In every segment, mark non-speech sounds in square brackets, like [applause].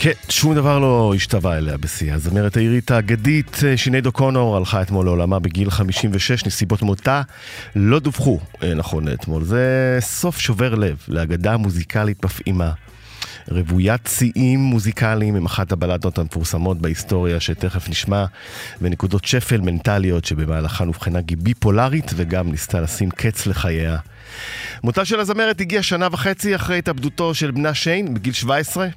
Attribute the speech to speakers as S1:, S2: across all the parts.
S1: כן, שום דבר לא השתווה אליה בשיא. הזמרת העירית האגדית אה, שינייד אוקונור הלכה אתמול לעולמה בגיל 56, נסיבות מותה לא דווחו, אה, נכון אתמול. זה סוף שובר לב לאגדה מוזיקלית מפעימה. רוויית שיאים מוזיקליים עם אחת הבלדות המפורסמות בהיסטוריה שתכף נשמע, ונקודות שפל מנטליות שבמהלכן אובחנה ביפולרית וגם ניסתה לשים קץ לחייה. מותה של הזמרת הגיע שנה וחצי אחרי התאבדותו של בנה שיין בגיל 17.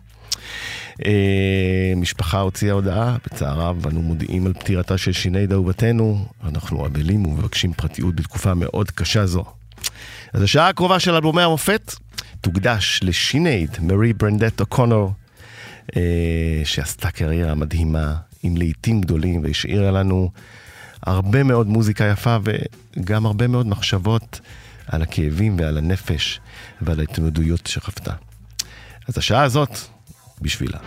S1: אה, משפחה הוציאה הודעה, בצערה אנו מודיעים על פטירתה של שינייד אהובתנו. אנחנו אבלים ומבקשים פרטיות בתקופה מאוד קשה זו. אז השעה הקרובה של אלבומי המופת תוקדש לשינייד, מרי ברנדט אוקונור, אה, שעשתה קריירה מדהימה, עם לעיתים גדולים, והשאירה לנו הרבה מאוד מוזיקה יפה וגם הרבה מאוד מחשבות על הכאבים ועל הנפש ועל ההתמודדויות שחוותה. אז השעה הזאת בשבילה.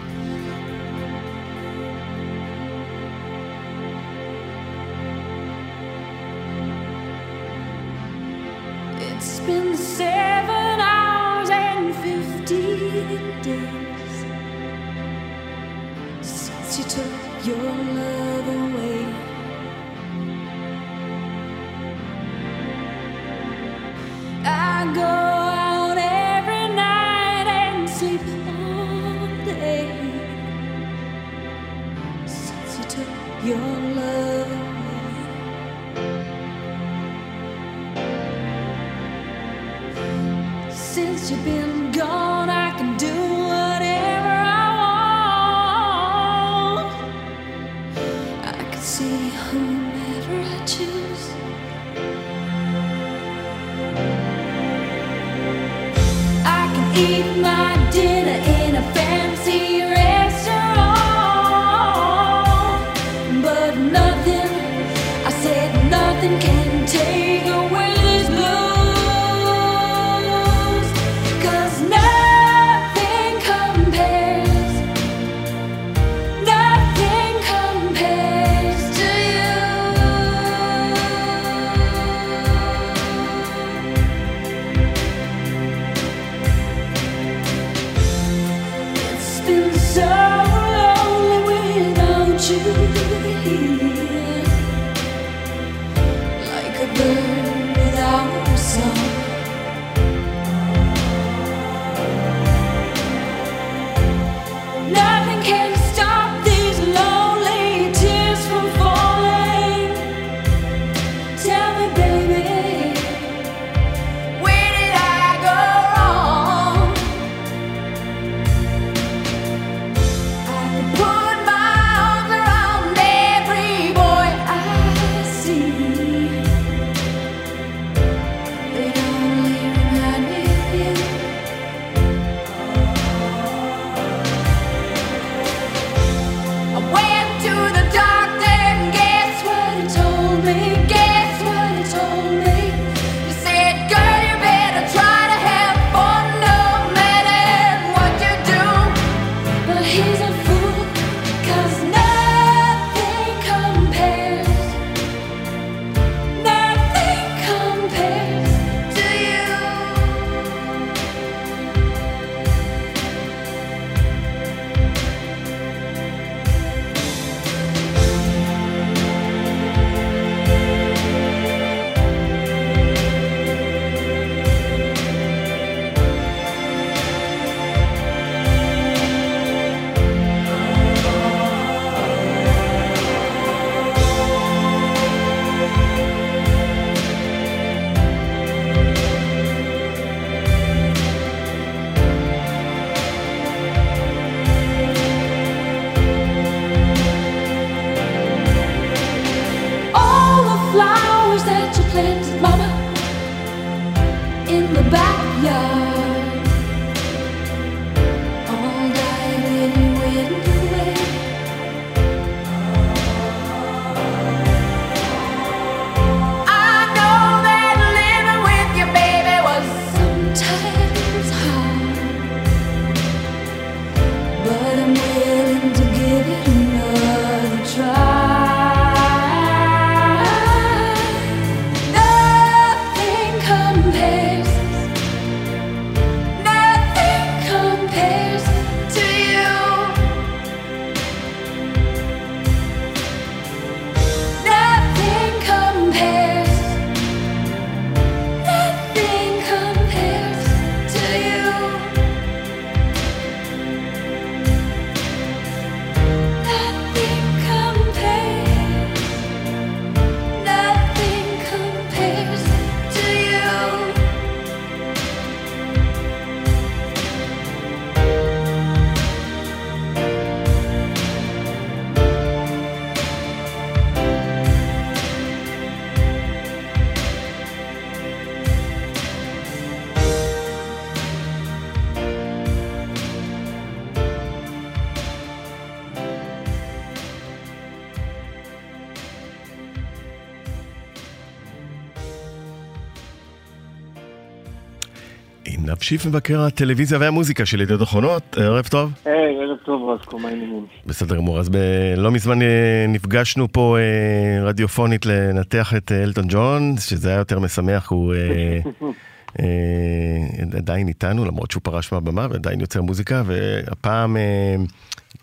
S2: שיף מבקר הטלוויזיה והמוזיקה של ידיעות אחרונות, ערב טוב.
S3: היי, ערב טוב רסקו, מה העניינים?
S2: בסדר גמור, אז לא מזמן אה, נפגשנו פה אה, רדיופונית לנתח את אה, אלטון ג'ון, שזה היה יותר משמח, הוא אה, [laughs] אה, עדיין איתנו, למרות שהוא פרש מהבמה ועדיין יוצר מוזיקה, והפעם אה,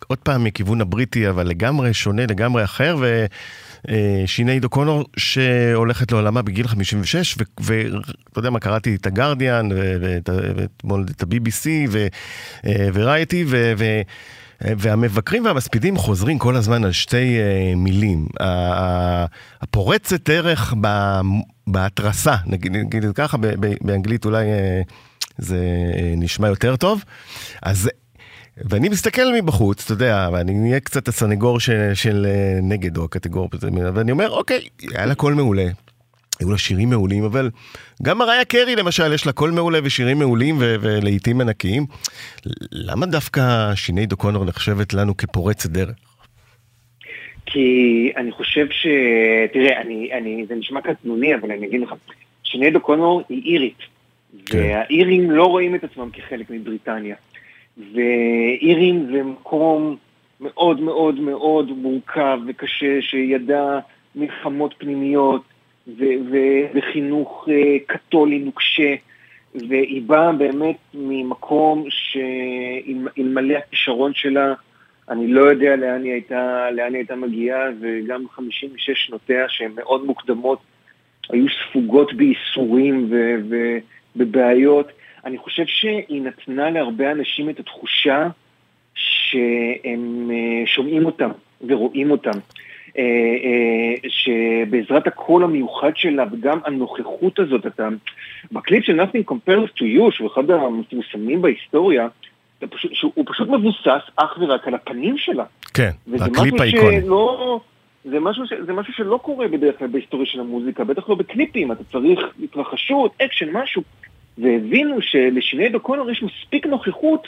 S2: עוד פעם מכיוון הבריטי, אבל לגמרי שונה, לגמרי אחר, ו... אה, שינייד אוקונור שהולכת לעולמה בגיל 56, ואתה יודע מה, קראתי את הגרדיאן, ואתמול את ה-BBC, ורייטי, והמבקרים והמספידים חוזרים כל הזמן על שתי מילים. הפורצת דרך בהתרסה, נגיד, נגיד ככה, באנגלית אולי זה נשמע יותר טוב. אז ואני מסתכל מבחוץ, אתה יודע, ואני אהיה קצת הסנגור של, של נגד או הקטגור, ואני אומר, אוקיי, היה לה קול מעולה. היו לה שירים מעולים, אבל גם מריה קרי למשל, יש לה קול מעולה ושירים מעולים ו- ולעיתים ענקיים. למה דווקא שיני דוקונור נחשבת לנו כפורצת דרך?
S3: כי אני חושב ש... תראה, אני, אני, זה נשמע קטנוני, אבל אני אגיד לך, שיני דוקונור היא אירית. כן. והאירים לא רואים את עצמם כחלק מבריטניה. ואירים זה מקום מאוד מאוד מאוד מורכב וקשה, שידע מלחמות פנימיות ו- ו- וחינוך uh, קתולי נוקשה, והיא באה באמת ממקום שאלמלא הכישרון שלה, אני לא יודע לאן היא הייתה, לאן היא הייתה מגיעה, וגם 56 שנותיה שהן מאוד מוקדמות, היו ספוגות בייסורים ובבעיות. אני חושב שהיא נתנה להרבה אנשים את התחושה שהם אה, שומעים אותם ורואים אותם. אה, אה, שבעזרת הקול המיוחד שלה וגם הנוכחות הזאת, אתה, בקליפ של Nothing Compares to You, שהוא אחד המפורסמים בהיסטוריה, פשוט, שהוא פשוט מבוסס אך ורק על הפנים שלה.
S2: כן, הקליפ האיקוני.
S3: שלא, זה משהו, ש, זה משהו שלא קורה בדרך כלל בהיסטוריה של המוזיקה, בטח לא בקליפים, אתה צריך התרחשות, אקשן, משהו. והבינו שלשינייד או'קונור יש מספיק נוכחות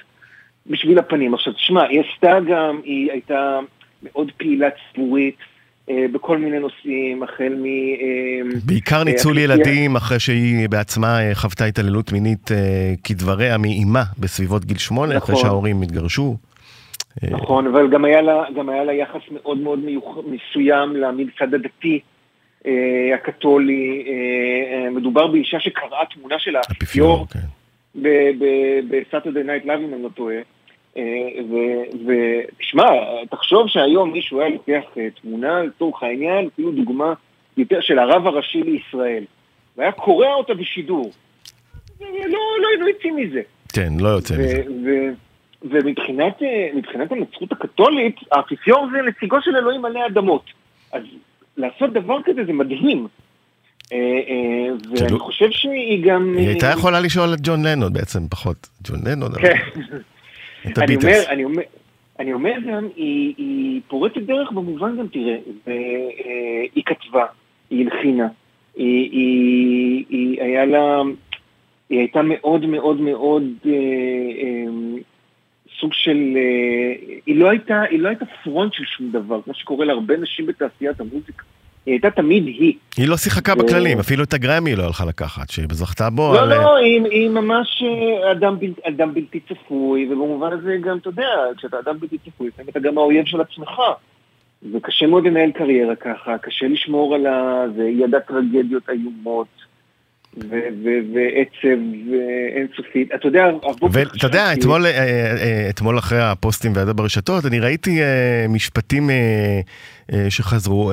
S3: בשביל הפנים. עכשיו, תשמע, היא עשתה גם, היא הייתה מאוד פעילה ציבורית. אה, בכל מיני נושאים, החל מ...
S2: אה, בעיקר ניצול ילדים, אחרי שהיא בעצמה אה, חוותה התעללות מינית כדבריה מאימה בסביבות גיל שמונה, אחרי נכון. שההורים התגרשו.
S3: נכון, אבל גם היה לה, גם היה לה יחס מאוד מאוד מיוח, מסוים לממסד הדתי אה, הקתולי, אה, אה, מדובר באישה שקראה תמונה של האפיפיור. ב Saturday Night Live אם אני לא טועה. ותשמע, תחשוב שהיום מישהו היה לוקח תמונה לצורך העניין, אפילו דוגמה יותר של הרב הראשי לישראל, והיה קורע אותה בשידור. לא, לא, לא יוצא מזה.
S2: כן, לא יוצא מזה.
S3: ומבחינת הנצרות הקתולית, האפיפיור זה נציגו של אלוהים עלי אדמות. אז לעשות דבר כזה זה מדהים. אה, אה, ואני חושב שהיא גם...
S2: היא הייתה יכולה לשאול את ג'ון לנון בעצם, פחות. ג'ון לנון,
S3: כן. את הביטלס. אני אומר גם, היא, היא פורצת דרך במובן גם, תראה, והיא אה, כתבה, היא הלחינה, היא, היא, היא היה לה, היא הייתה מאוד מאוד מאוד אה, אה, סוג של... אה, היא לא, הייתה, היא לא הייתה פרונט של שום דבר, כמו שקורה להרבה נשים בתעשיית המוזיקה. היא הייתה תמיד היא.
S2: היא לא שיחקה בכללים, אפילו את הגרמי היא לא הלכה לקחת, שהיא זכתה בו.
S3: לא. לא, היא, היא ממש אה, אדם, בל, אדם בלתי צפוי, ובמובן הזה גם, אתה יודע, כשאתה אדם בלתי צפוי, אתה גם האויב של עצמך. וקשה מאוד לנהל קריירה ככה, קשה לשמור על ה... זה, היא ידעה טרגדיות איומות. ועצב אינסופית. אתה יודע,
S2: ואתה יודע, אתמול, אה, אה, אתמול אחרי הפוסטים והידע ברשתות, אני ראיתי משפטים שחזרו.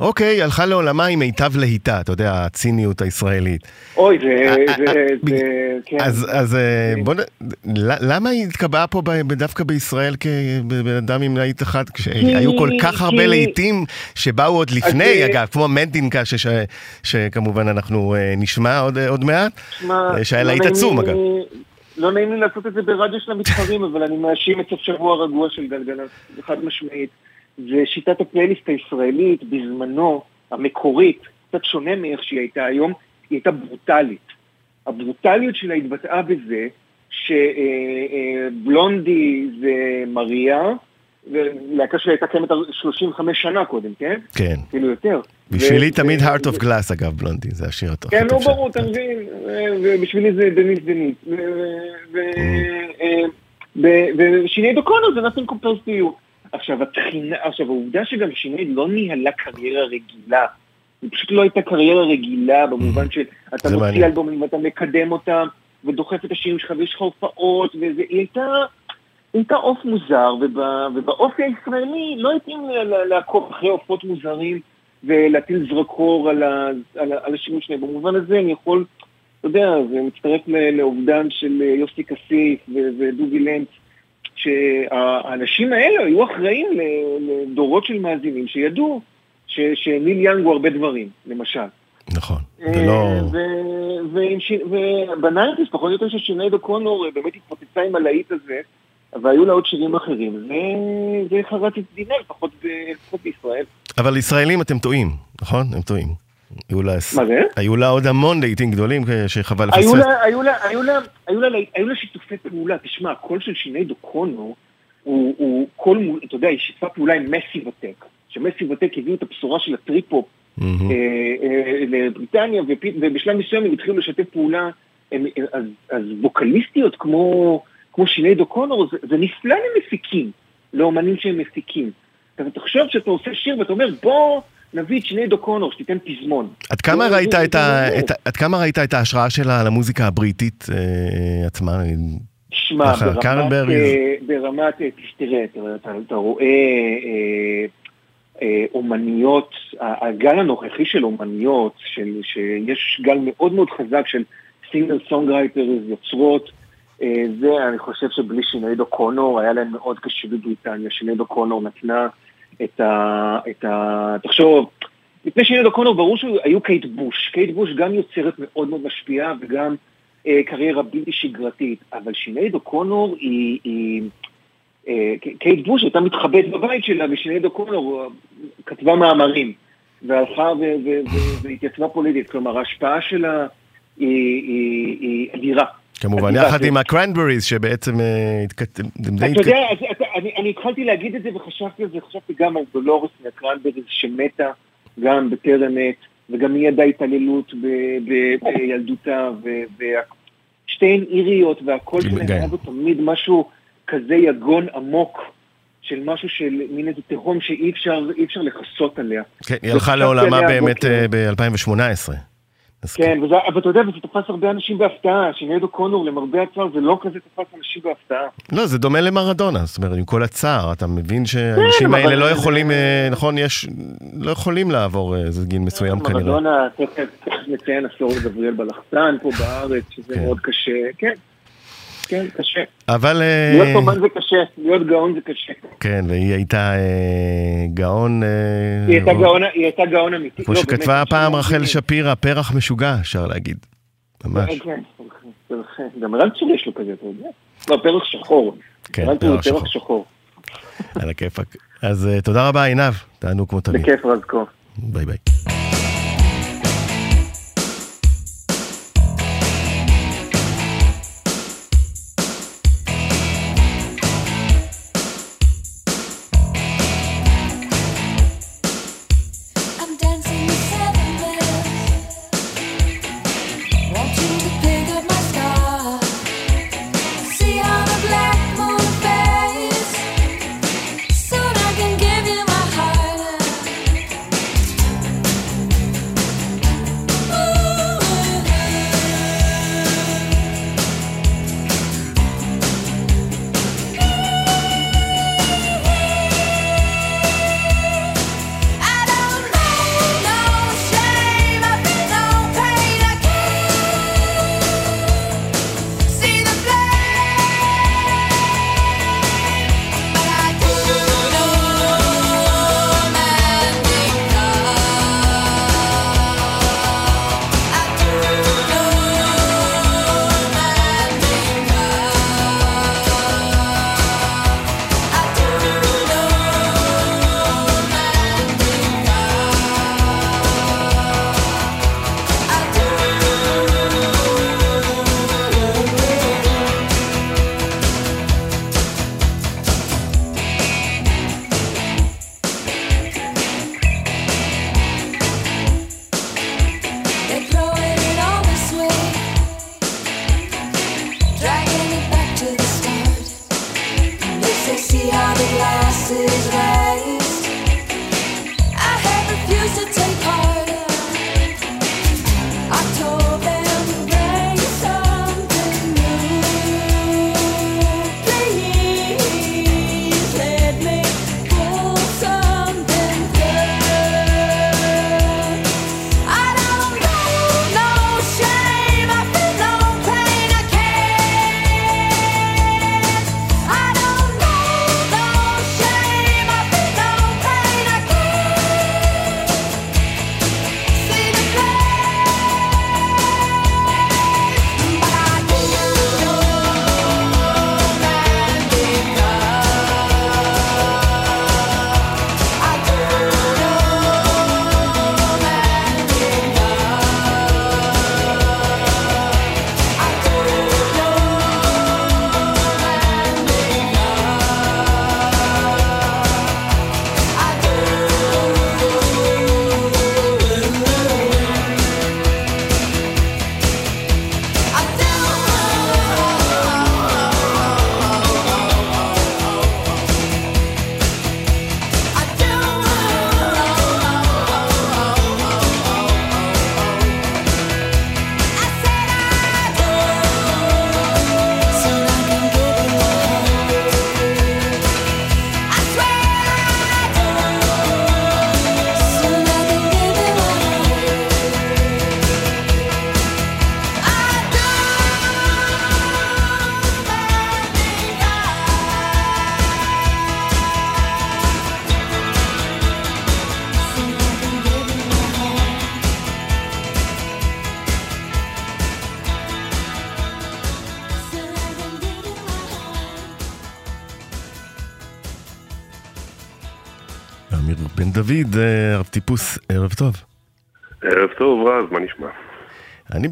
S2: אוקיי, הלכה לעולמה עם מיטב להיטה, אתה יודע, הציניות הישראלית.
S3: אוי, זה, זה, כן.
S2: אז בוא נ... למה היא התקבעה פה דווקא בישראל כבן אדם עם להיט אחד, כשהיו כל כך הרבה להיטים שבאו עוד לפני, אגב, כמו מנדינקה, שכמובן אנחנו נשמע עוד מעט, שהיה להיט עצום, אגב.
S3: לא נעים לי לעשות את זה ברדיו של המתחרים, אבל אני מאשים את סוף שבוע רגוע של גלגלצ, חד משמעית. ושיטת הפלייליסט הישראלית בזמנו, המקורית, קצת שונה מאיך שהיא הייתה היום, היא הייתה ברוטלית. הברוטליות שלה התבטאה בזה שבלונדי זה מריה, להקה שהייתה קיימת 35 שנה קודם, כן?
S2: כן.
S3: אפילו יותר.
S2: בשבילי תמיד heart of glass אגב, בלונדי, זה השיר הטוב.
S3: כן, נו ברור, אתה מבין, ובשבילי זה דניס דניס. ושיני דוקונו זה nothing compares to you. עכשיו, התחינה, עכשיו, העובדה שגם שיני לא ניהלה קריירה רגילה. היא פשוט לא הייתה קריירה רגילה במובן של אתה מוציא אלבומים ואתה מקדם אותם ודוחף את השירים שלך ויש לך הופעות וזה, היא הייתה... הייתה עוף מוזר, ובאופי הישראלי לא התאים לעקוב אחרי עופות מוזרים ולהטיל זרקור על, ה, על, על השימוש שלהם. במובן הזה אני יכול, אתה יודע, זה מצטרף לאובדן של יוסי כסיף ודובי לנץ, שהאנשים האלה היו אחראים לדורות של מאזינים שידעו שניל יאנג הוא הרבה דברים, למשל.
S2: נכון, ולא...
S3: וב nineties, פחות או יותר ששינייד או'קונור באמת התפוצצה עם הלהיט הזה. והיו לה עוד שירים אחרים, זה חרץ את דינה, לפחות בישראל.
S2: אבל ישראלים אתם טועים, נכון? הם טועים. היו לה...
S3: מה זה?
S2: היו לה עוד המון להיטים גדולים שחבל לפספס.
S3: היו לה, היו לה, היו לה, היו לה, היו לה שיתופי פעולה. תשמע, הקול של שינייד או'קונור הוא, הוא קול, אתה יודע, היא שיתפה פעולה עם מאסיב אטאק. שמאסיב אטאק הביאו את הבשורה של הטריפ-הופ mm-hmm. לבריטניה, ובשלב מסוים הם התחילו לשתף פעולה, הם, אז, אז ווקליסטיות כמו... כמו שינייד אוקונור, זה, זה נפלא למפיקים, לאומנים שהם מפיקים. אתה תחשוב שאתה עושה שיר ואתה אומר, בוא נביא את שינייד אוקונור, שתיתן פזמון.
S2: עד כמה, ראית את ה, את, עד כמה ראית את ההשראה שלה למוזיקה הבריטית אה, עצמה?
S3: שמע, ברמת, אה, ברמת, אה, תראה, אתה, אתה, אתה רואה אה, אה, אומניות, הגל הנוכחי של אומניות, של, שיש גל מאוד מאוד חזק של singer songwriter, יוצרות, אה, זה, אני חושב שבלי שינייד או'קונור, היה להם מאוד קשה בבריטניה. שינייד או'קונור נתנה את ה... את ה... תחשוב, לפני שינייד או'קונור ברור שהיו קייט בוש. קייט בוש גם יוצרת מאוד מאוד משפיעה וגם אה, קריירה בלתי שגרתית. אבל שינייד או'קונור היא... היא אה, קייט בוש הייתה מתחבאת בבית שלה, ושינייד או'קונור כתבה מאמרים. והלכה והתייצבה פוליטית. כלומר, ההשפעה שלה היא, היא, היא אדירה.
S2: כמובן, יחד עם הקרנבריז שבעצם אה, התכתב...
S3: אתה יודע, אני התחלתי להגיד את זה וחשבתי על זה, חשבתי גם על דולורס מהקרנבריז שמתה גם בטרם עת, וגם היא ידעה התעללות בילדותה, ושתיהן איריות, והכל שלהם היה בו תמיד משהו כזה יגון עמוק. של משהו של מין איזה תהום שאי אפשר לכסות עליה.
S2: כן, היא הלכה לעולמה באמת אה, ב-2018.
S3: כן, וזה, אבל אתה יודע, וזה תפס הרבה אנשים בהפתעה, שניידו קונור, למרבה הצער, זה לא כזה תפס אנשים בהפתעה.
S2: לא, זה דומה למרדונה, זאת אומרת, עם כל הצער, אתה מבין שהאנשים כן, האלה לא יכולים, אה, נכון, יש, לא יכולים לעבור אה, איזה גיל מסוים כנראה.
S3: מרדונה, תכף נציין עשור לגבריאל בלחצן פה בארץ, שזה כן. מאוד קשה, כן. כן, קשה.
S2: אבל...
S3: אה, להיות אומן זה קשה, להיות גאון זה קשה.
S2: כן, והיא הייתה אה, גאון...
S3: אה, היא הייתה גאון, היא הייתה גאון אמיתי.
S2: כמו לא, שכתבה פעם רחל שפירא, פרח משוגע, אפשר להגיד. ממש.
S3: כן, כן, גם רנצור יש לו כזה, אתה יודע? לא, פרח שחור.
S2: כן, פרח שחור. על הכיפאק. אז תודה רבה, עינב, תענו כמו תמיד.
S3: בכיף רזקו.
S2: ביי ביי.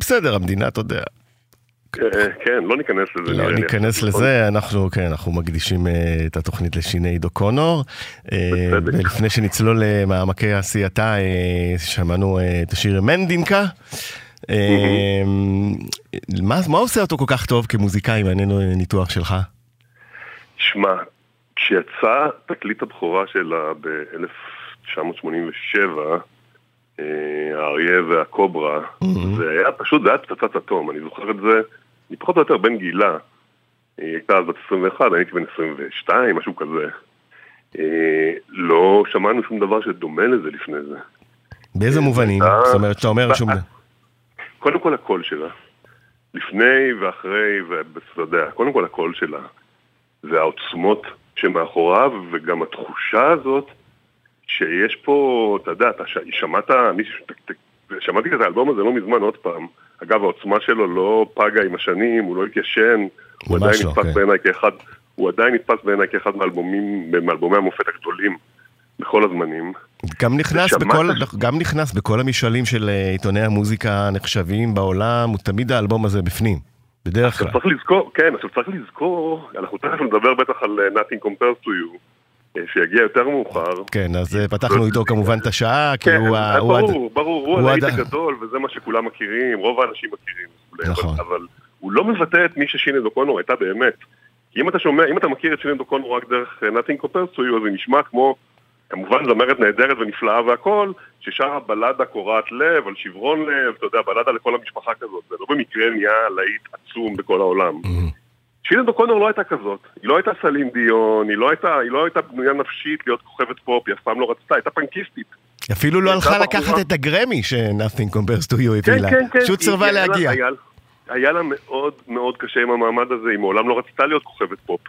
S2: בסדר, המדינה, אתה יודע.
S4: כן, לא ניכנס לזה.
S2: לא ניכנס לזה, אנחנו, כן, אנחנו מקדישים את התוכנית לשיני עידו קונור. ולפני שנצלול למעמקי עשייתה, שמענו את השיר מנדינקה. מה עושה אותו כל כך טוב כמוזיקאי, מעניין ניתוח שלך?
S4: שמע, כשיצא תקליט הבכורה שלה ב-1987, האריה והקוברה, זה היה פשוט, זה היה פצצת אטום, אני זוכר את זה, אני פחות או יותר בן גילה. היא הייתה אז בת 21, אני הייתי בן 22, משהו כזה. לא שמענו שום דבר שדומה לזה לפני זה.
S2: באיזה מובנים? זאת אומרת, שאתה אומר שום...
S4: קודם כל הקול שלה. לפני ואחרי, יודע, קודם כל הקול שלה. והעוצמות שמאחוריו, וגם התחושה הזאת שיש פה, אתה יודע, אתה שמעת, שמעתי את האלבום הזה לא מזמן עוד פעם. אגב, העוצמה שלו לא פגה עם השנים, הוא לא התיישן, הוא עדיין לא, נתפס כן. בעיניי כאחד, הוא עדיין נתפס בעיניי כאחד מאלבומים, מאלבומי המופת הגדולים בכל הזמנים.
S2: גם נכנס, בכל, ש... גם נכנס בכל המשאלים של עיתוני המוזיקה הנחשבים בעולם, הוא תמיד האלבום הזה בפנים. בדרך כלל.
S4: צריך לזכור, כן, עכשיו צריך לזכור, אנחנו תכף נדבר בטח על Nothing Compares to You, שיגיע יותר מאוחר.
S2: כן, אז פתחנו איתו כמובן את השעה, כי
S4: הוא...
S2: כן,
S4: ברור, ברור, הוא הלהיט הגדול, וזה מה שכולם מכירים, רוב האנשים מכירים.
S2: נכון.
S4: אבל הוא לא מבטא את מי ששינה דוקונור הייתה באמת. כי אם אתה שומע, אם אתה מכיר את שינה דוקונור רק דרך Nothing Compares to You, אז זה נשמע כמו, כמובן זמרת נהדרת ונפלאה והכל, ששרה בלדה קורעת לב, על שברון לב, אתה יודע, בלדה לכל המשפחה כזאת. זה לא במקרה נהיה להיט עצום בכל העולם. שינה דוקונור לא הייתה כזאת, היא לא הייתה סלים דיון, היא לא הייתה, היא לא הייתה בנויה נפשית להיות כוכבת פופ, היא אף פעם לא רצתה, הייתה פנקיסטית.
S2: אפילו לא הלכה לקחת את הגרמי ש-Nothing Compares to You הביאה לה, פשוט סירבה להגיע.
S4: היה לה מאוד מאוד קשה עם המעמד הזה, היא מעולם לא רצתה להיות כוכבת פופ.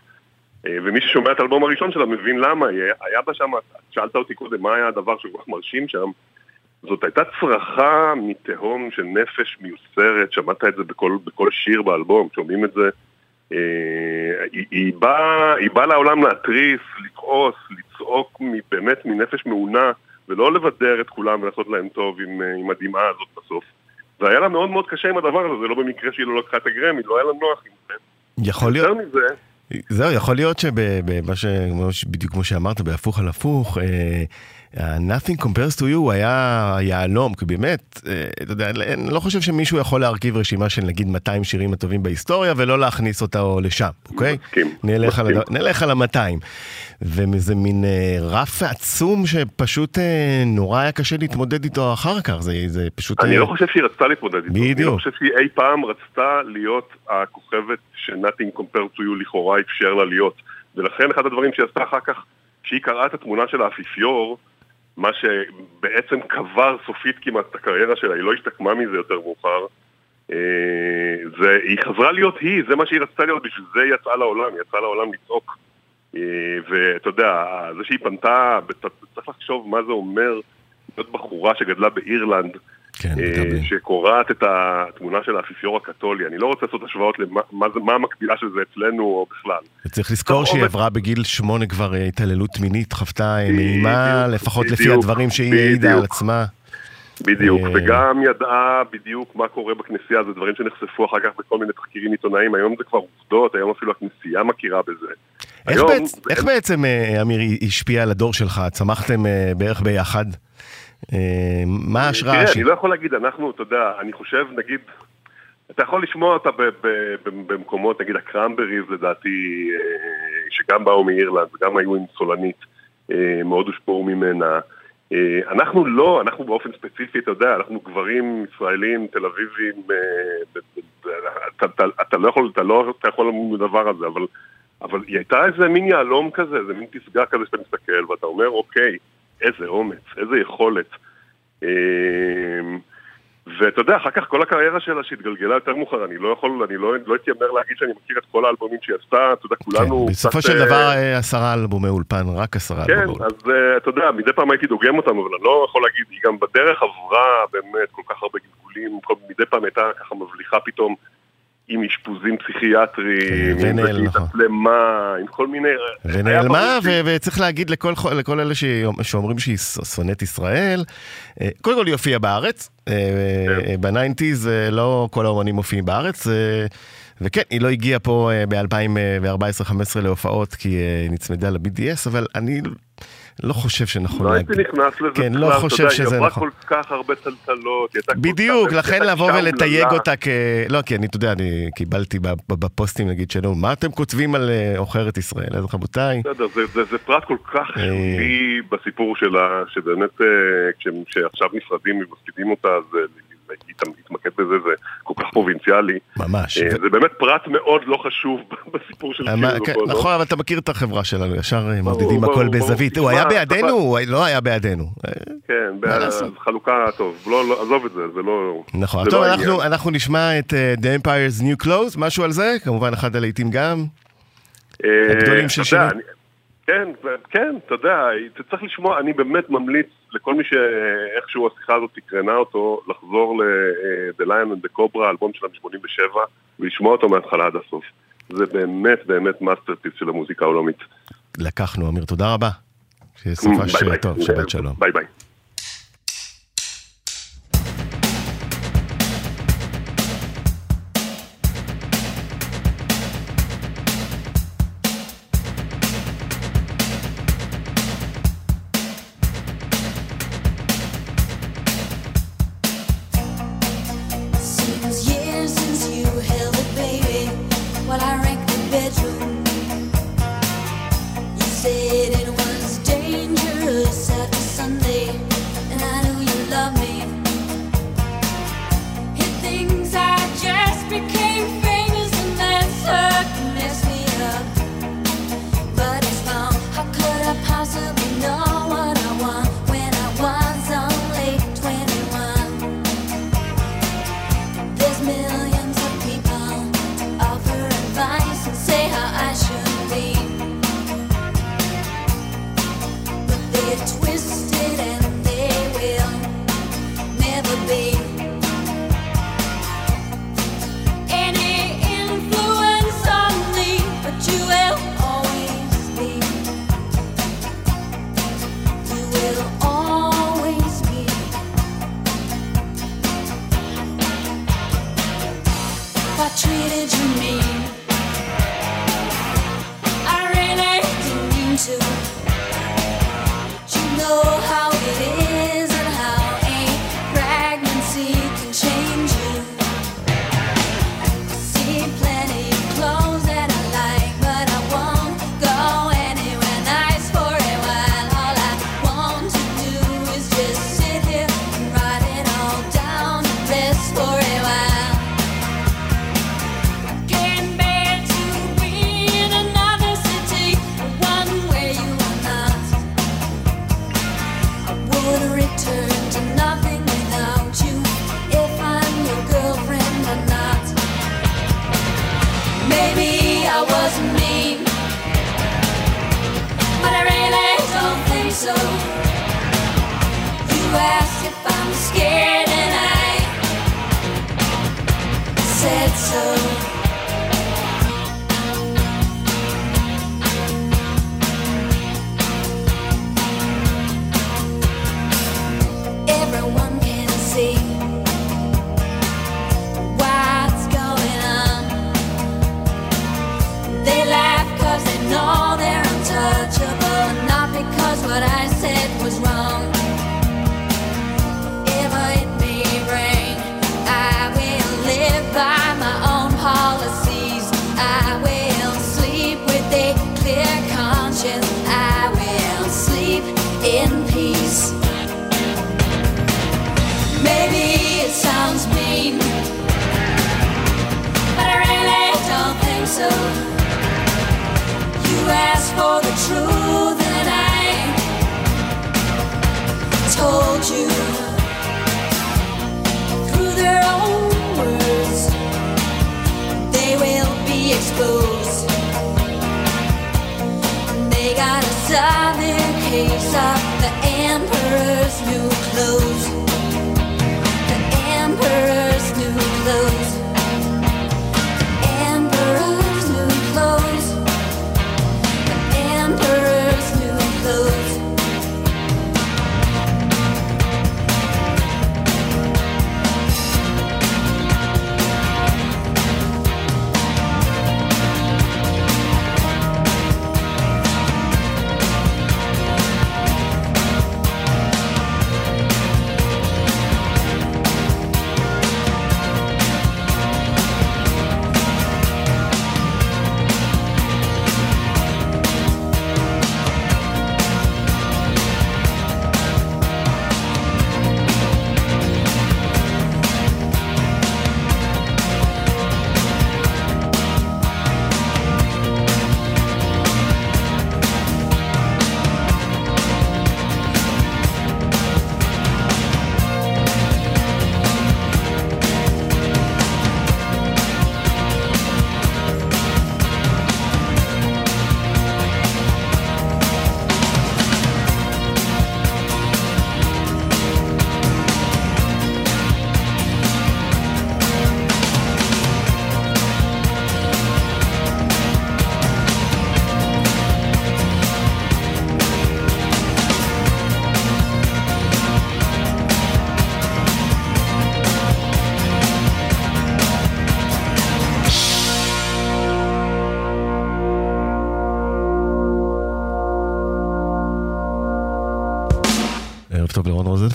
S4: ומי ששומע את האלבום הראשון שלה מבין למה, היה בה שם, שאלת אותי קודם מה היה הדבר שכל כך מרשים שם, זאת הייתה צרחה מתהום של נפש מיוסרת, שמעת את זה בכל, בכל שיר באלבום, שומעים את זה היא, היא, באה, היא באה לעולם להתריס, לכעוס, לצעוק באמת מנפש מעונה, ולא לבדר את כולם ולעשות להם טוב עם, עם הדמעה הזאת בסוף. והיה לה מאוד מאוד קשה עם הדבר הזה, זה לא במקרה שהיא לא לקחה את הגרמי, לא היה לה נוח עם זה.
S2: יכול להיות.
S4: יותר מזה...
S2: זהו, יכול להיות שבמה ש... בדיוק כמו שאמרת, בהפוך על הפוך, ה-Nothing Compares to You היה יהלום, כי באמת, אתה יודע, אני לא חושב שמישהו יכול להרכיב רשימה של נגיד 200 שירים הטובים בהיסטוריה ולא להכניס אותה לשם, אוקיי?
S4: מסכים.
S2: נלך, מסכים. על, נלך על ה-200. וזה מין רף עצום שפשוט נורא היה קשה להתמודד איתו אחר כך, זה, זה פשוט...
S4: אני לא חושב שהיא רצתה להתמודד איתו.
S2: בדיוק.
S4: אני לא חושב שהיא אי פעם רצתה להיות הכוכבת ש-Nothing Compares to You לכאורה אפשר לה להיות. ולכן אחד הדברים שהיא עשתה אחר כך, כשהיא קראה את התמונה של האפיפיור, מה שבעצם קבר סופית כמעט את הקריירה שלה, היא לא השתקמה מזה יותר מאוחר. זה, היא חזרה להיות היא, זה מה שהיא רצתה להיות, בשביל זה היא יצאה לעולם, היא יצאה לעולם לצעוק. ואתה יודע, זה שהיא פנתה, צריך לחשוב מה זה אומר להיות בחורה שגדלה באירלנד,
S2: כן,
S4: שקורעת את התמונה של האפיפיור הקתולי. אני לא רוצה לעשות השוואות למה מה המקבילה של זה אצלנו או בכלל.
S2: וצריך לזכור שהיא עברה בגיל שמונה כבר התעללות מינית, חוותה נעימה, לפחות לפי הדברים שהיא העידה על עצמה.
S4: בדיוק, וגם ידעה בדיוק מה קורה בכנסייה, זה דברים שנחשפו אחר כך בכל מיני תחקירים עיתונאיים, היום זה כבר עובדות, היום אפילו הכנסייה מכירה בזה.
S2: איך, היום, בעצ... איך בעצם, אמיר, השפיע על הדור שלך? צמחתם בערך ביחד? מה ההשראה?
S4: תראה, אני לא יכול להגיד, אנחנו, אתה יודע, אני חושב, נגיד, אתה יכול לשמוע אותה במקומות, נגיד הקרמבריז לדעתי, שגם באו מאירלנד, וגם היו עם סולנית, מאוד הושפעו ממנה. אנחנו לא, אנחנו באופן ספציפי, אתה יודע, אנחנו גברים ישראלים, תל אביבים, אתה לא יכול, אתה לא יכול למוד בדבר הזה, אבל, אבל היא הייתה איזה מין יהלום כזה, איזה מין פסגה כזה שאתה מסתכל, ואתה אומר, אוקיי, איזה אומץ, איזה יכולת. ואתה יודע, אחר כך כל הקריירה שלה שהתגלגלה יותר מאוחר, אני לא יכול, אני לא, לא אתיימר להגיד שאני מכיר את כל האלבומים שהיא עשתה, אתה יודע, כולנו...
S2: כן, בסופו של דבר עשרה אלבומי אולפן, רק עשרה
S4: כן,
S2: אלבומי אולפן.
S4: כן, אז אתה יודע, מדי פעם הייתי דוגם אותם, אבל אני לא יכול להגיד, היא גם בדרך עברה באמת כל כך הרבה גלגולים, מדי פעם הייתה ככה מבליחה פתאום.
S1: עם אשפוזים פסיכיאטריים, עם
S2: נכון.
S1: התעצלמה, עם כל מיני...
S2: ונעלמה, ו- וצריך להגיד לכל, לכל אלה ש- שאומרים שהיא שונאת ישראל, אה, קודם כל היא הופיעה בארץ,
S1: כן.
S2: בניינטיז לא כל האומנים מופיעים בארץ, אה, וכן, היא לא הגיעה פה ב-2014-2015 להופעות כי אה, היא נצמדה ל-BDS, אבל אני לא חושב שנכון
S1: לא הייתי
S2: להגיד.
S1: נכנס לזה
S2: כן, לא חושב שזה
S1: היא עברה
S2: נכון.
S1: כל כך הרבה טלטלות,
S2: בדיוק, לכן לבוא ולתייג. אותה כ... לא, כי אני, אתה יודע, אני קיבלתי בפוסטים, נגיד, שלנו, מה אתם כותבים על אה, עוכרת ישראל? אז רבותיי,
S1: בסדר, זה, פרט כל כך
S2: אה.
S1: שולי בסיפור שלה, שבאמת אה, כש- כשעכשיו נפרדים ומפקידים אותה, אז להתמקד בזה זה כל כך פרובינציאלי.
S2: ממש.
S1: אה, זה באמת פרט מאוד לא חשוב בסיפור של לא?
S2: נכון, אבל אתה מכיר את החברה שלנו, ישר מודדים הכל. בזווית. הוא היה בידינו? הוא לא היה בידינו. אה,
S1: כן? חלוקה טוב, לא, לא, עזוב את זה, זה לא...
S2: נכון.
S1: זה
S2: טוב,
S1: לא
S2: אנחנו- נשמע את The Empire's New Clothes, משהו על זה? כמובן, אחד הלהיטים גם. הגדולים של.
S1: אני- כן, כן, אתה יודע, אתה צריך לשמוע, אני באמת ממליץ לכל מי שאיכשהו השיחה הזאת תקרנה אותו, לחזור ל-The Lion and the Cobra, האלבום שלהם מ-87, ולשמוע אותו מההתחלה עד הסוף. זה באמת באמת masterpiece של המוזיקה העולמית.
S2: לקחנו, אמיר, תודה רבה. שיהיה סופש
S1: ביי ביי.
S2: טוב, שבת שלום.
S1: ביי ביי.
S5: for the truth that I told you through their own words. They will be exposed. They got a solid case of the emperor's new clothes. The
S2: emperor's new clothes.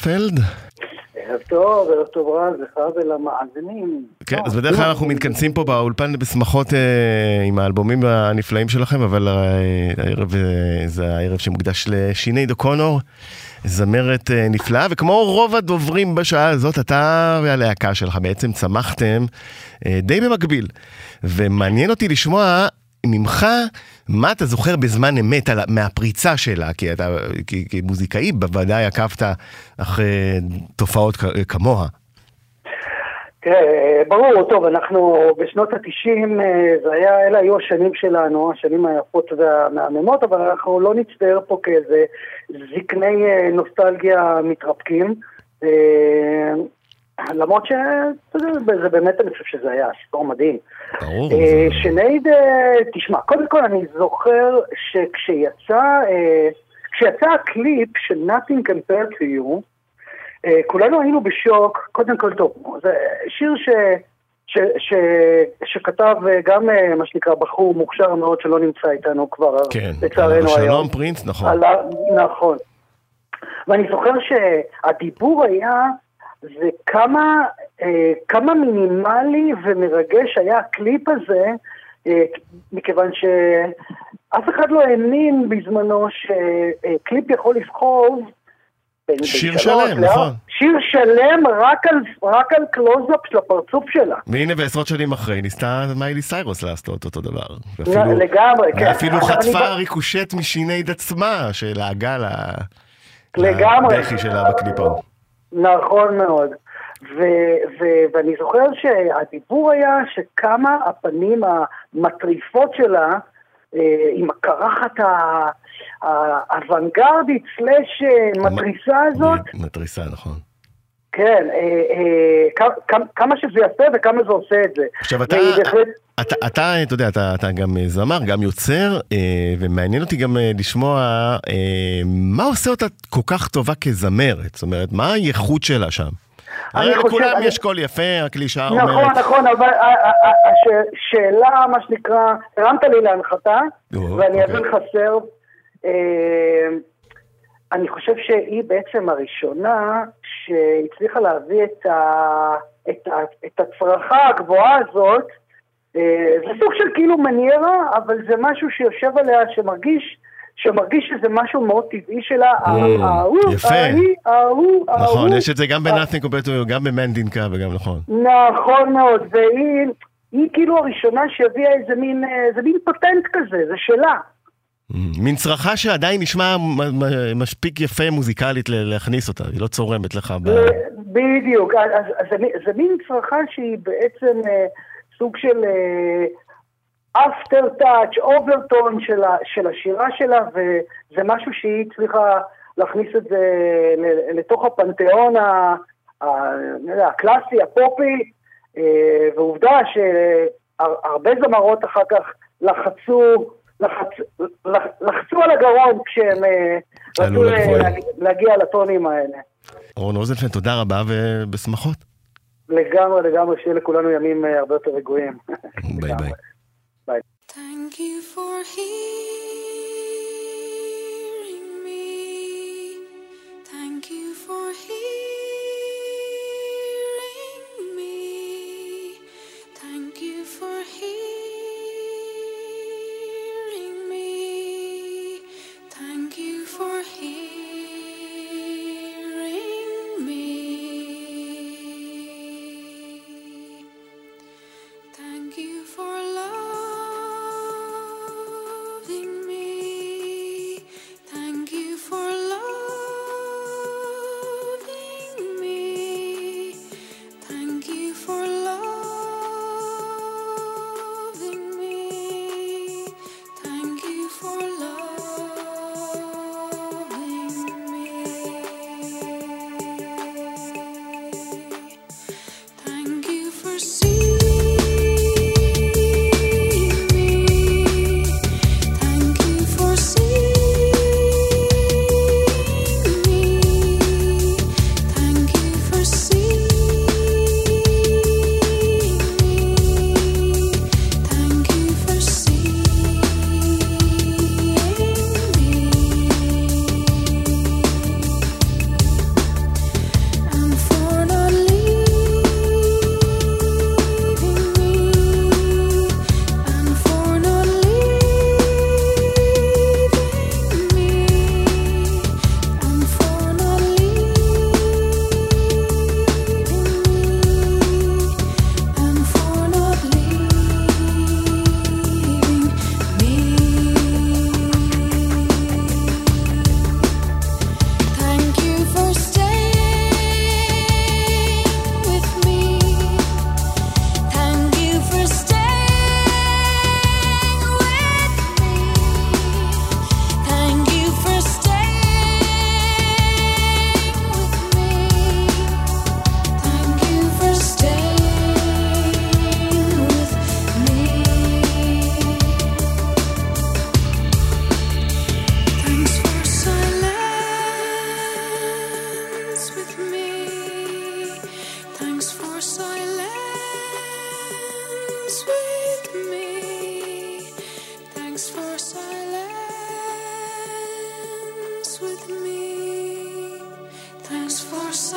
S2: רוזנפלד.
S6: ערב טוב, ערב טוב רז, לך ולמאזינים.
S2: כן, אז בדרך כלל אנחנו מתכנסים פה באולפן בשמחות אה, עם האלבומים הנפלאים שלכם, אבל אה, הערב אה, זה הערב שמוקדש לשיני דו קונור, זמרת אה, נפלאה, וכמו רוב הדוברים בשעה הזאת, אתה והלהקה שלך בעצם צמחתם אה, די במקביל. ומעניין אותי לשמוע ממך, מה אתה זוכר בזמן אמת על, מהפריצה שלה? כי אתה כי, כמוזיקאי בוודאי עקבת אחרי תופעות כמוה.
S6: תראה, ברור, טוב, אנחנו בשנות התשעים, זה היה, אלה היו השנים שלנו, השנים היפות והמהממות, אבל אנחנו לא נצטער פה כאיזה זקני אה, נוסטלגיה מתרפקים. למרות שזה זה באמת, אני חושב שזה היה סיפור מדהים.
S2: ברור.
S6: אה, שנייד, אה, תשמע, קודם כל אני זוכר שכשיצא אה, כשיצא הקליפ של Nothing Compares to You, כולנו היינו בשוק, קודם כל טוב, זה שיר ש, ש, ש, שכתב גם מה שנקרא בחור מוכשר מאוד שלא נמצא איתנו כבר,
S2: כן,
S6: לצערנו היום.
S2: שלום פרינס, נכון.
S6: על נכון. ואני זוכר שהדיבור היה, זה כמה, אה, כמה מינימלי ומרגש היה הקליפ הזה, אה, מכיוון שאף אחד לא האמין בזמנו שקליפ יכול בין
S2: שיר שלם, נכון.
S6: שיר שלם רק על, רק על קלוזאפ של הפרצוף שלה.
S2: והנה ועשרות שנים אחרי ניסתה מיילי סיירוס לעשות אותו דבר. ואפילו-
S6: לגמרי, כן.
S2: ואפילו
S6: היא
S2: חטפה ריקושט משינייד עצמה, שלעגה ל...
S6: לגמרי.
S2: לבכי שלה בקליפ ההוא.
S6: נכון מאוד. ו- ו- ואני זוכר שהדיבור היה שכמה הפנים המטריפות שלה, אה, עם הקרחת האוונגרדית סלאש אה, מתריסה הזאת,
S2: מתריסה, נכון.
S6: כן, אה, אה, כמה שזה יפה וכמה זה עושה את זה.
S2: עכשיו אתה, אתה, אתה, אתה יודע, אתה, אתה גם זמר, גם יוצר, אה, ומעניין אותי גם לשמוע מה עושה אותה כל כך טובה כזמרת, זאת אומרת, מה הייחוד שלה שם? הרי לכולם
S6: אני-
S2: יש קול יפה, הקלישאה
S6: נכון,
S2: אומרת.
S6: נכון, אבל ה- ה- ה- הש- שאלה, מה שנקרא, הרמת לי להנחתה, ואני
S2: אוקיי.
S6: אבין לך סרב. אה, אני חושב שהיא בעצם הראשונה שהצליחה להביא את, ה, את, ה, את הצרחה הגבוהה הזאת. אה, זה סוג של כאילו מניירה, אבל זה משהו שיושב עליה, שמרגיש, שמרגיש שזה משהו מאוד טבעי שלה. ההוא,
S2: יפה.
S6: ההיא, ההוא,
S2: נכון,
S6: ההוא.
S2: יש את זה גם ב-Nothing Compared to You, גם במנדינקה וגם נכון.
S6: נכון מאוד, והיא היא כאילו הראשונה שהביאה אה, איזה מין פטנט כזה, זה שלה.
S2: מין צרחה שעדיין נשמע מ- מ- משפיק יפה מוזיקלית להכניס אותה, היא לא צורמת לך ב...
S6: בדיוק, אז, אז, אז זה, מין- צרחה שהיא בעצם אה, סוג של אפטר טאץ', אוברטון של, השירה שלה, וזה משהו שהיא הצליחה להכניס את זה לתוך הפנתיאון ה- ה- הקלאסי, הפופי, אה, ועובדה שהרבה זמרות אחר כך לחצו, לחצ, לח, לחצו על הגרון כשהם אה, רצו. להגיע- לטונים האלה.
S2: רון רוזנפלד, תודה רבה ובשמחות.
S6: לגמרי, לגמרי, שיהיה לכולנו ימים אה, הרבה יותר רגועים.
S2: ביי ביי.
S1: Thank you for hearing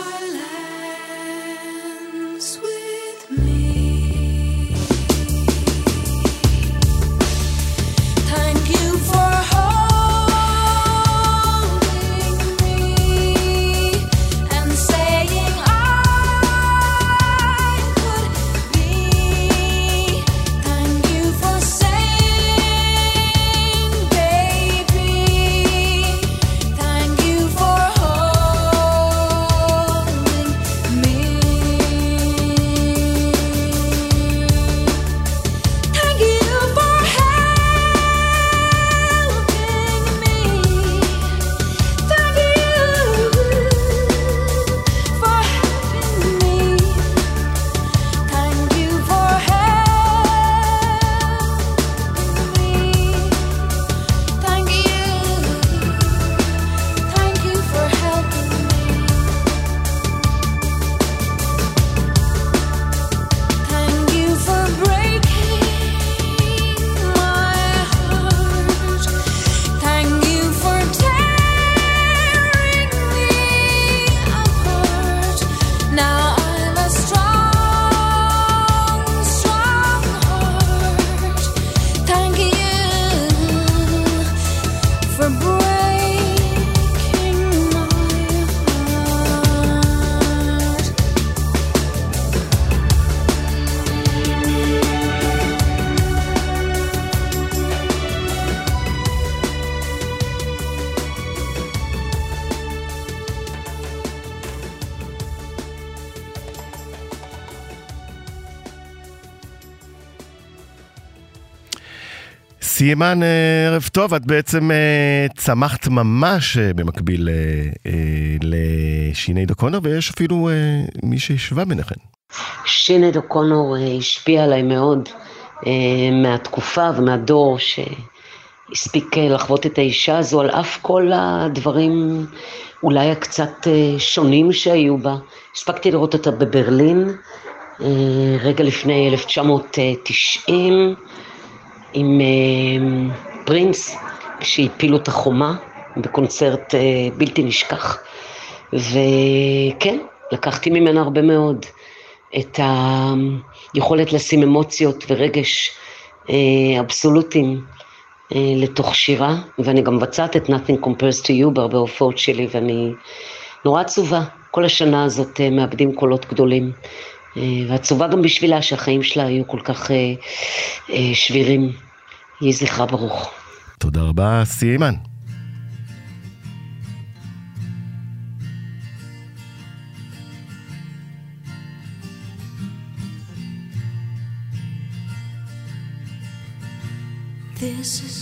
S1: my life.
S2: סיימן, אה, ערב טוב, את בעצם אה, צמחת ממש אה, במקביל לשיני דוקונר, ויש אפילו מי שהשווה ביניכן.
S7: שינד אוקונור אה, השפיע עליי מאוד מהתקופה ומהדור שהספיק לחוות את האישה הזו, על אף כל הדברים אולי הקצת שונים שהיו בה. הספקתי לראות אותה בברלין רגע לפני 1990 עם אה, פרינס, כשהפילו את החומה בקונצרט אה, בלתי נשכח. וכן, לקחתי ממנה הרבה מאוד. את היכולת לשים אמוציות ורגש אה, אבסולוטיים לתוך שירה, ואני גם מבצעת את Nothing Compares to You בהרבה הופעות שלי, ואני נורא עצובה. כל השנה הזאת מאבדים קולות גדולים, ועצובה גם בשבילה שהחיים שלה היו כל כך שבירים. יהי זכרה ברוך.
S2: תודה רבה, סיימן.
S1: This is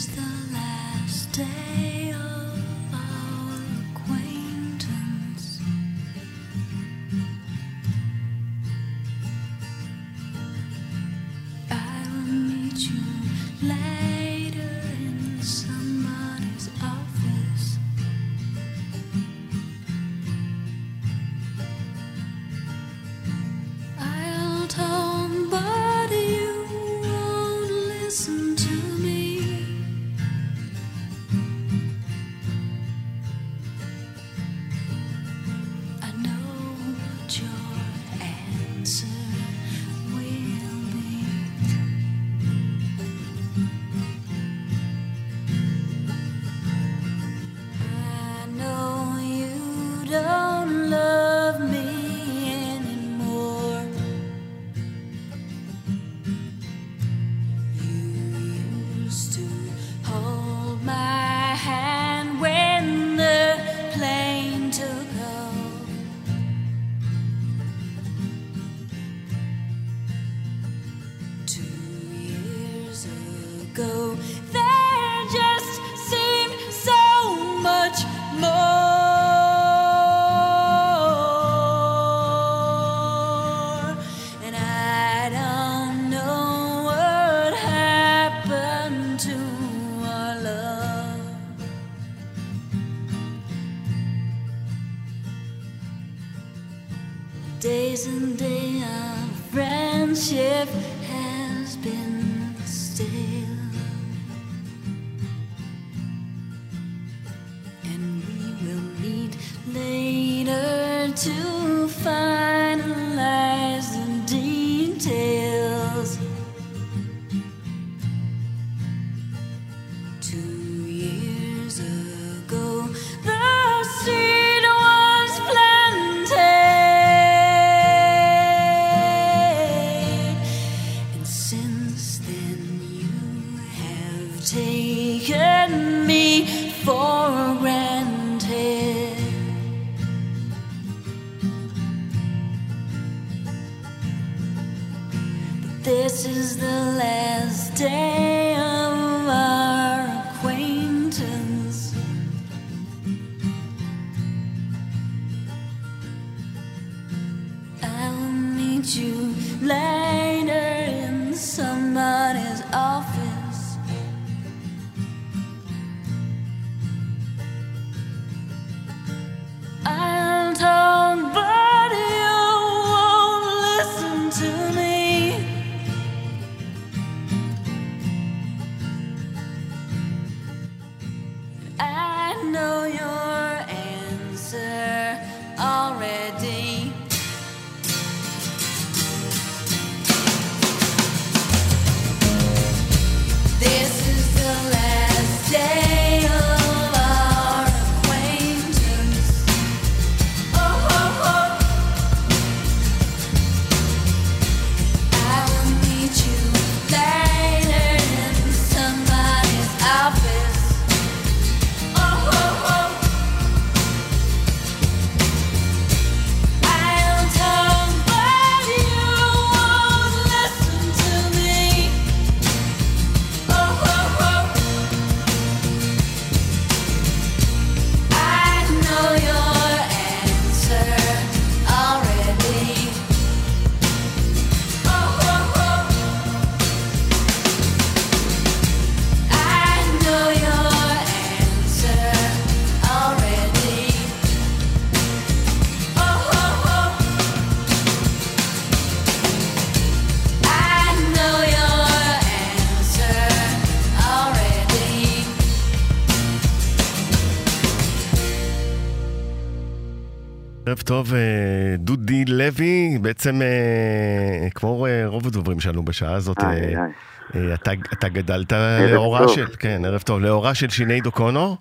S2: בעצם אה, כמו אה, רוב הדוברים שלנו בשעה הזאת, אה, אתה, אתה גדלת לאורה. של, כן, ערב טוב, לאורה של שינייד אוקונור,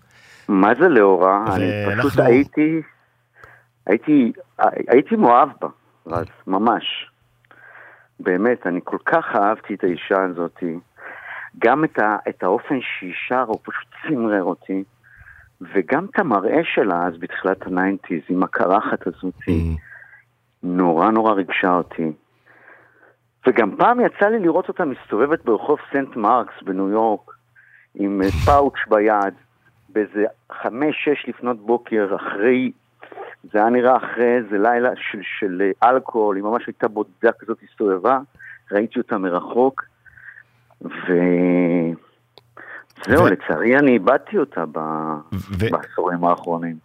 S8: מה זה לאורה? אני פשוט הייתי, הייתי, הייתי מאוהב בה, רז, ממש. באמת, אני כל כך אהבתי את האישה הזאתי. גם את, ה, את האופן שהיא שרה, הוא פשוט צמרר אותי. וגם את המראה שלה אז בתחילת ה nineties, עם הקרחת הזאתי. נורא נורא ריגשה אותי. וגם פעם יצא לי לראות אותה מסתובבת ברחוב סנט מרקס בניו יורק, עם אה, פאוץ' ביד, באיזה חמש-שש לפנות בוקר, אחרי, זה היה נראה אחרי איזה לילה של, של אה, אלכוהול, היא ממש הייתה בודדה כזאת, הסתובבה, ראיתי אותה מרחוק, וזהו,
S2: ו-
S8: לצערי אני איבדתי אותה ב...
S2: ו-
S8: בעשורים האחרונים.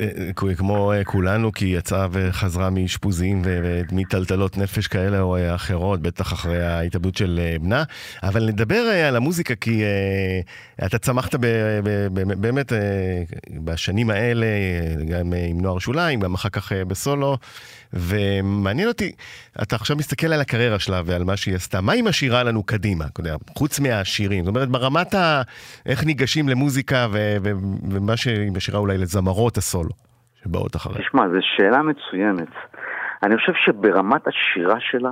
S2: אה, כמו אה, כולנו, כי היא יצאה וחזרה מאשפוזים ומטלטלות נפש כאלה או אה, אחרות, בטח אחרי ההתאבדות של אה, בנה. אבל נדבר אה, על המוזיקה, כי אה, אתה צמחת ב- ב- ב- באמת אה, בשנים האלה, אה, גם אה, עם נוער שוליים, גם אחר כך אה, בסולו, ומעניין אותי, אתה עכשיו מסתכל על הקריירה שלה ועל מה שהיא עשתה, מה היא משאירה לנו קדימה, חוץ מהשירים? זאת אומרת, ברמת ה... איך ניגשים למוזיקה ו- ו- ומה שהיא משאירה אולי לזמרות הסולו שבאות אחריה.
S8: תשמע, זו שאלה מצוינת. אני חושב שברמת השירה שלה,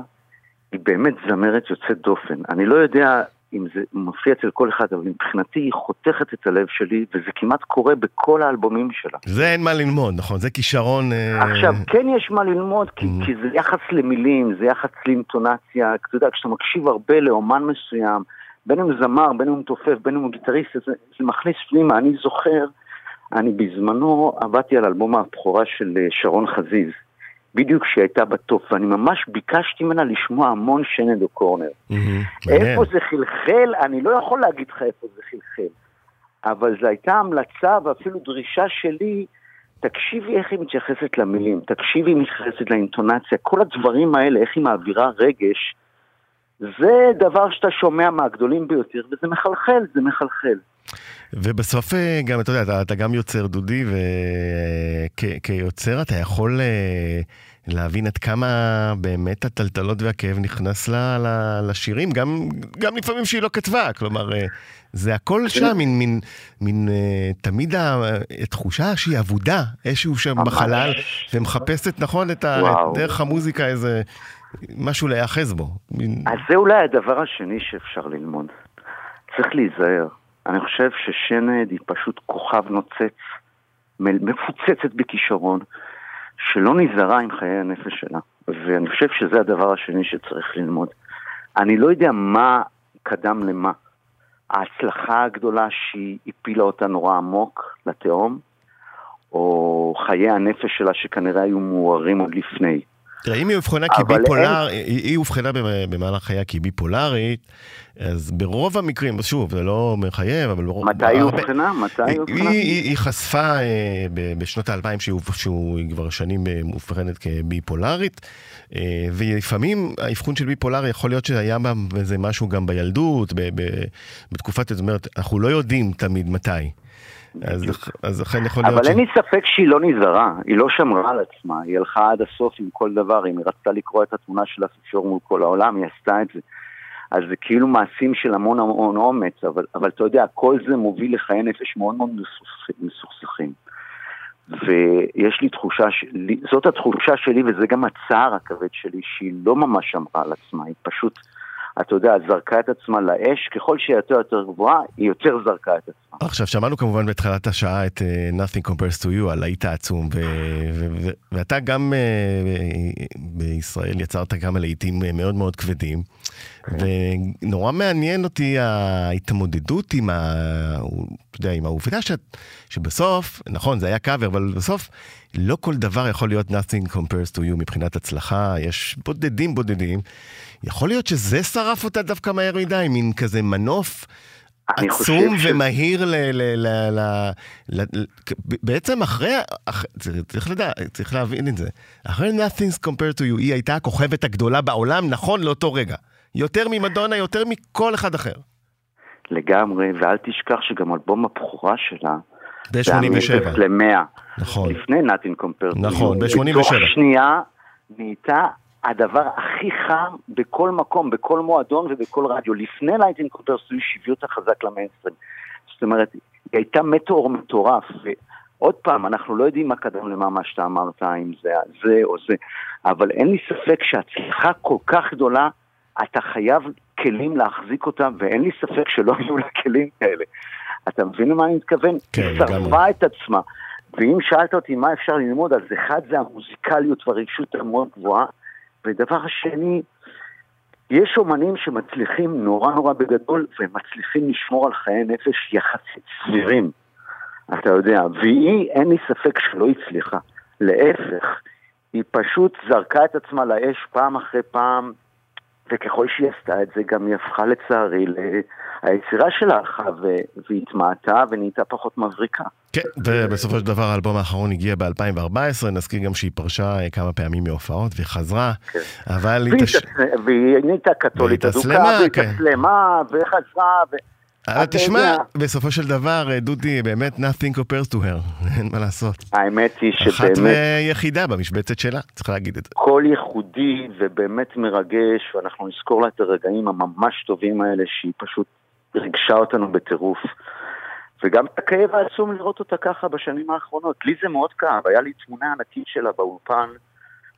S8: היא באמת זמרת יוצאת דופן. אני לא יודע אם זה מופיע אצל כל אחד, אבל מבחינתי היא חותכת את הלב שלי, וזה כמעט קורה בכל האלבומים שלה.
S2: זה אין מה ללמוד, נכון? זה כישרון... אה,
S8: עכשיו, כן יש מה ללמוד, כי,
S2: Mm.
S8: כי זה יחס למילים, זה יחס לאינטונציה, אתה יודע, כשאתה מקשיב הרבה לאומן מסוים, בין אם זמר, בין אם תופף, בין אם גיטריסט, זה, זה מכניס פנימה. אני זוכר, אני בזמנו עבדתי על אלבום הבכורה של אה, שרון חזיז, בדיוק כשהיא הייתה בטופ, ואני ממש ביקשתי ממנה לשמוע המון שנד או קורנר. איפה זה חלחל, אני לא יכול להגיד לך איפה זה חלחל. אבל זו הייתה המלצה ואפילו דרישה שלי, תקשיבי איך היא מתייחסת למילים, תקשיבי איך היא מתייחסת לאינטונציה, כל הדברים האלה, איך היא מעבירה רגש, זה דבר שאתה שומע מהגדולים ביותר, וזה מחלחל, זה מחלחל.
S2: ובסוף אה, גם, אתה יודע, אתה, אתה גם יוצר, דודי, וכיוצר אתה יכול אה, להבין עד כמה באמת הטלטלות והכאב נכנס ל, ל, לשירים, גם, גם לפעמים שהיא לא כתבה, כלומר, אה, זה הכל שם, מין, מין, מין אה, תמיד התחושה שהיא אבודה, איזשהו שם. בחלל, ומחפשת, נכון, את ה, דרך המוזיקה, איזה משהו להיאחז בו. מין...
S8: אז זה אולי הדבר השני שאפשר ללמוד. צריך להיזהר. אני חושב ששנד היא פשוט כוכב נוצץ, מפוצצת בכישרון, שלא נזהרה עם חיי הנפש שלה. ואני חושב שזה הדבר השני שצריך ללמוד. אני לא יודע מה קדם למה. ההצלחה הגדולה שהיא הפילה אותה נורא עמוק לתהום, או חיי הנפש שלה שכנראה היו מוארים עוד לפני.
S2: תראה, אם היא אובחנה כביפולר, היא היא אובחנה במ- במהלך חייה כביפולרית, אז ברוב המקרים, שוב, זה לא מחייב, אבל ברוב...
S8: מתי היא אובחנה? מתי היא אובחנה?
S2: היא, היא חשפה אה, בשנות האלפיים שהוא, שהוא היא כבר שנים אה, מאובחנת כביפולרית, אה, ולפעמים האבחון של ביפולרי יכול להיות שהיה בה איזה משהו גם בילדות, בתקופת, זאת אומרת, אנחנו לא יודעים תמיד מתי. אז, אז לכן יכול להיות
S8: אבל אין לי ספק שהיא לא נזהרה, היא לא שמרה על עצמה, היא הלכה עד הסוף עם כל דבר, אם היא רצתה לקרוא את התמונה של האפיפיור מול כל העולם, היא עשתה את זה. אז זה כאילו מעשים של המון המון אומץ, אבל, אבל אתה יודע, כל זה מוביל לחיי נפש מאוד מאוד מסוכס- מסוכסכים. ויש לי תחושה, שלי, זאת התחושה שלי וזה גם הצער הכבד שלי, שהיא לא ממש שמרה על עצמה, היא פשוט, אתה יודע, זרקה את עצמה לאש, ככל שהיא יותר יותר גבוהה, היא יותר זרקה את עצמה.
S2: עכשיו, שמענו כמובן בתחילת השעה את uh, Nothing Compares to You, הלהיט העצום, ו- ו- ו- ואתה גם uh, בישראל יצרת כמה להיטים uh, מאוד מאוד כבדים, ונורא מעניין אותי ההתמודדות עם, ה... אתה יודע, עם העובדה ש... שבסוף, נכון, זה היה קאבר, אבל בסוף לא כל דבר יכול להיות Nothing Compares to You מבחינת הצלחה, יש בודדים בודדים. יכול להיות שזה שרף אותה דווקא מהר מדי, מין כזה מנוף. עצום ומהיר ל... ל, ל, ל, ל, ל בעצם אחרי, אח, צריך לדעת, צריך להבין את זה. אחרי Nothing's compared to you, היא הייתה הכוכבת הגדולה בעולם, נכון לאותו רגע. יותר ממדונה, יותר מכל אחד אחר.
S8: לגמרי, ואל תשכח שגם אלבום הבכורה שלה,
S2: ב-87.
S8: ל-100,
S2: נכון.
S8: לפני נאטין קומפרט.
S2: נכון, ב-87.
S8: בתוך שנייה נהייתה הדבר הכי חם בכל מקום, בכל מועדון ובכל רדיו. לפני נאטין קומפרט היא שהביא אותה חזק למיינסטרים. זאת אומרת, היא הייתה מטאור מטורף. ועוד פעם, אנחנו לא יודעים מה קדם למה מה שאתה אמרת, אם זה זה או זה, אבל אין לי ספק שהצלחה כל כך גדולה, אתה חייב כלים להחזיק אותה, ואין לי ספק שלא יהיו לה כלים כאלה. אתה מבין למה אני מתכוון?
S2: כן,
S8: היא. שרפה את עצמה. ואם שאלת אותי מה אפשר ללמוד, אז אחד זה המוזיקליות והרגשות המאוד גבוהה, ודבר השני, יש אומנים שמצליחים נורא נורא בגדול, והם מצליחים לשמור על חיי נפש יחסית סבירים. אתה יודע, והיא, אין לי ספק שלא הצליחה. להפך, היא פשוט זרקה את עצמה לאש פעם אחרי פעם, וככל שהיא עשתה את זה, גם היא הפכה לצערי, היצירה שלה הלכה והתמעטה ונהייתה פחות מבריקה.
S2: כן, ובסופו של דבר האלבום האחרון הגיע ב-2014, נזכיר גם שהיא פרשה אה, כמה פעמים מהופעות והיא
S8: כן.
S2: אבל היא
S8: והיא נהייתה קתולית אדוקה, והיא
S2: כן.
S8: התעצלמה, וחזרה, ו...
S2: אבל
S8: אתה
S2: תשמע. בסופו של דבר, אה, דודי, באמת nothing compares to her, [laughs] אין מה לעשות.
S8: האמת היא
S2: אחת
S8: שבאמת
S2: ויחידה במשבצת שלה, צריך להגיד את זה.
S8: קול ייחודי ובאמת מרגש, ואנחנו נזכור לה את הרגעים הממש טובים האלה, שהיא פשוט ריגשה אותנו בטירוף. וגם את הכאב העצום לראות אותה ככה בשנים האחרונות. לי זה מאוד כאב, היה לי תמונה ענקית שלה באולפן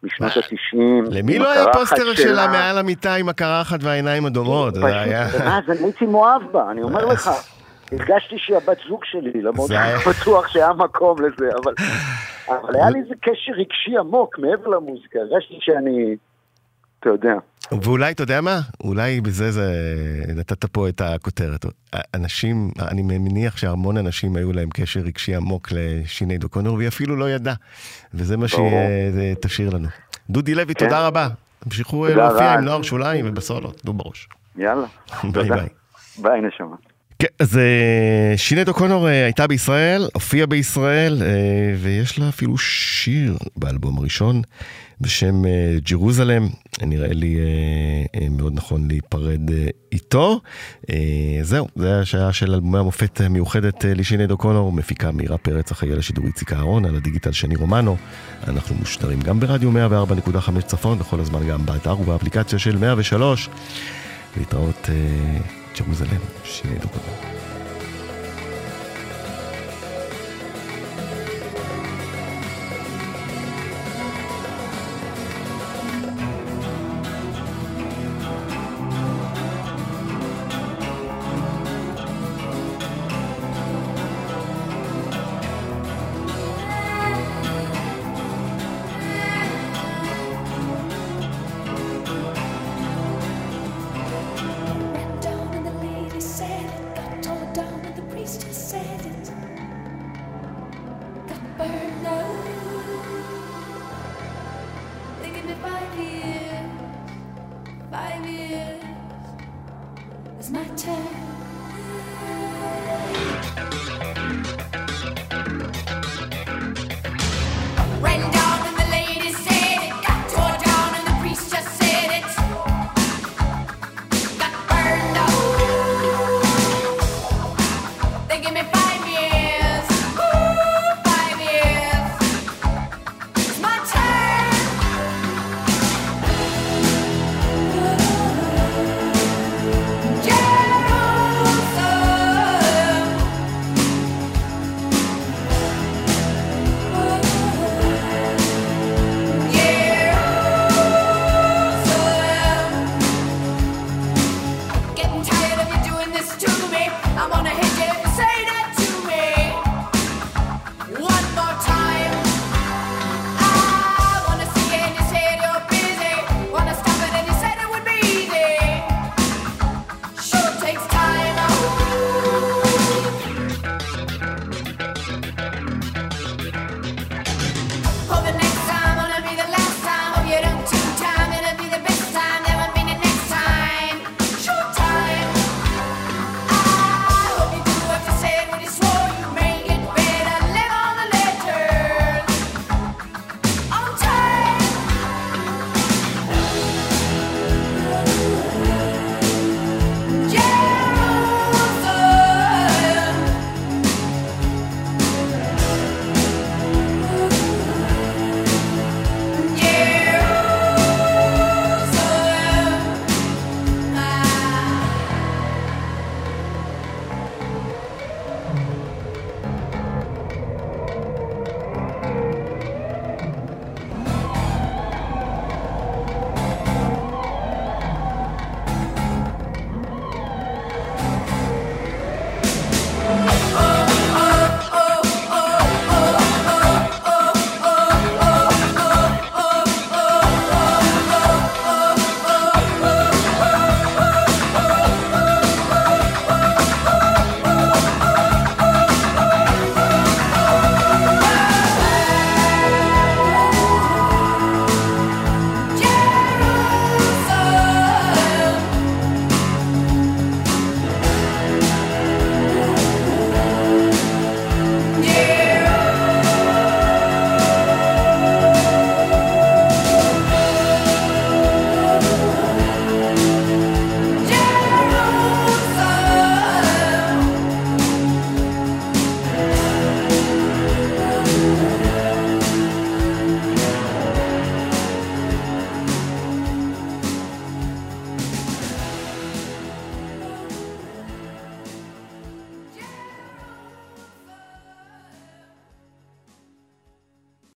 S8: משנות
S2: מה?
S8: ה-90.
S2: למי לא היה פוסטר שלה מעל המיטה עם הקרחת והעיניים הדומות? זה היה...
S8: אז אני הייתי מאוהב בה, אני אומר [laughs] לך. הרגשתי שהיא הבת זוג שלי, למרות שאני
S2: היה-
S8: בטוח שהיה מקום לזה, אבל, אבל היה לי איזה קשר רגשי עמוק מעבר למוזיקה, הרגשתי שאני, אתה יודע,
S2: ואולי, אתה יודע מה? אולי בזה זה... נתת פה את הכותרת. אנשים, אני מניח שהמון אנשים היו להם קשר רגשי עמוק לשיני דוקונור, והיא אפילו לא ידעה. וזה מה. שהיא תשאיר לנו. דודי לוי,
S8: כן.
S2: תודה רבה. תמשיכו
S8: תודה
S2: להופיע. עם נוער שוליים ובסולות. תנו בראש.
S8: יאללה. [laughs]
S2: ביי. ביי.
S8: ביי נשמה.
S2: כן, אז אה, שינייד אוקונור אה, הייתה בישראל, הופיעה בישראל, אה, ויש לה אפילו שיר באלבום הראשון בשם אה, Jerusalem. נראה לי אה, אה, מאוד נכון להיפרד איתו. זהו, זה השעה של אלבומי המופת המיוחדת לשינייד אוקונור, מפיקה מאירה פרץ, אחראי על השידור איציק אהרון, על הדיגיטל שני רומנו. אנחנו מושדרים גם ברדיו 104.5 צפון, וכל הזמן גם באתר ובאפליקציה של 103. להתראות ג'רוזלם, שינייד אוקונור.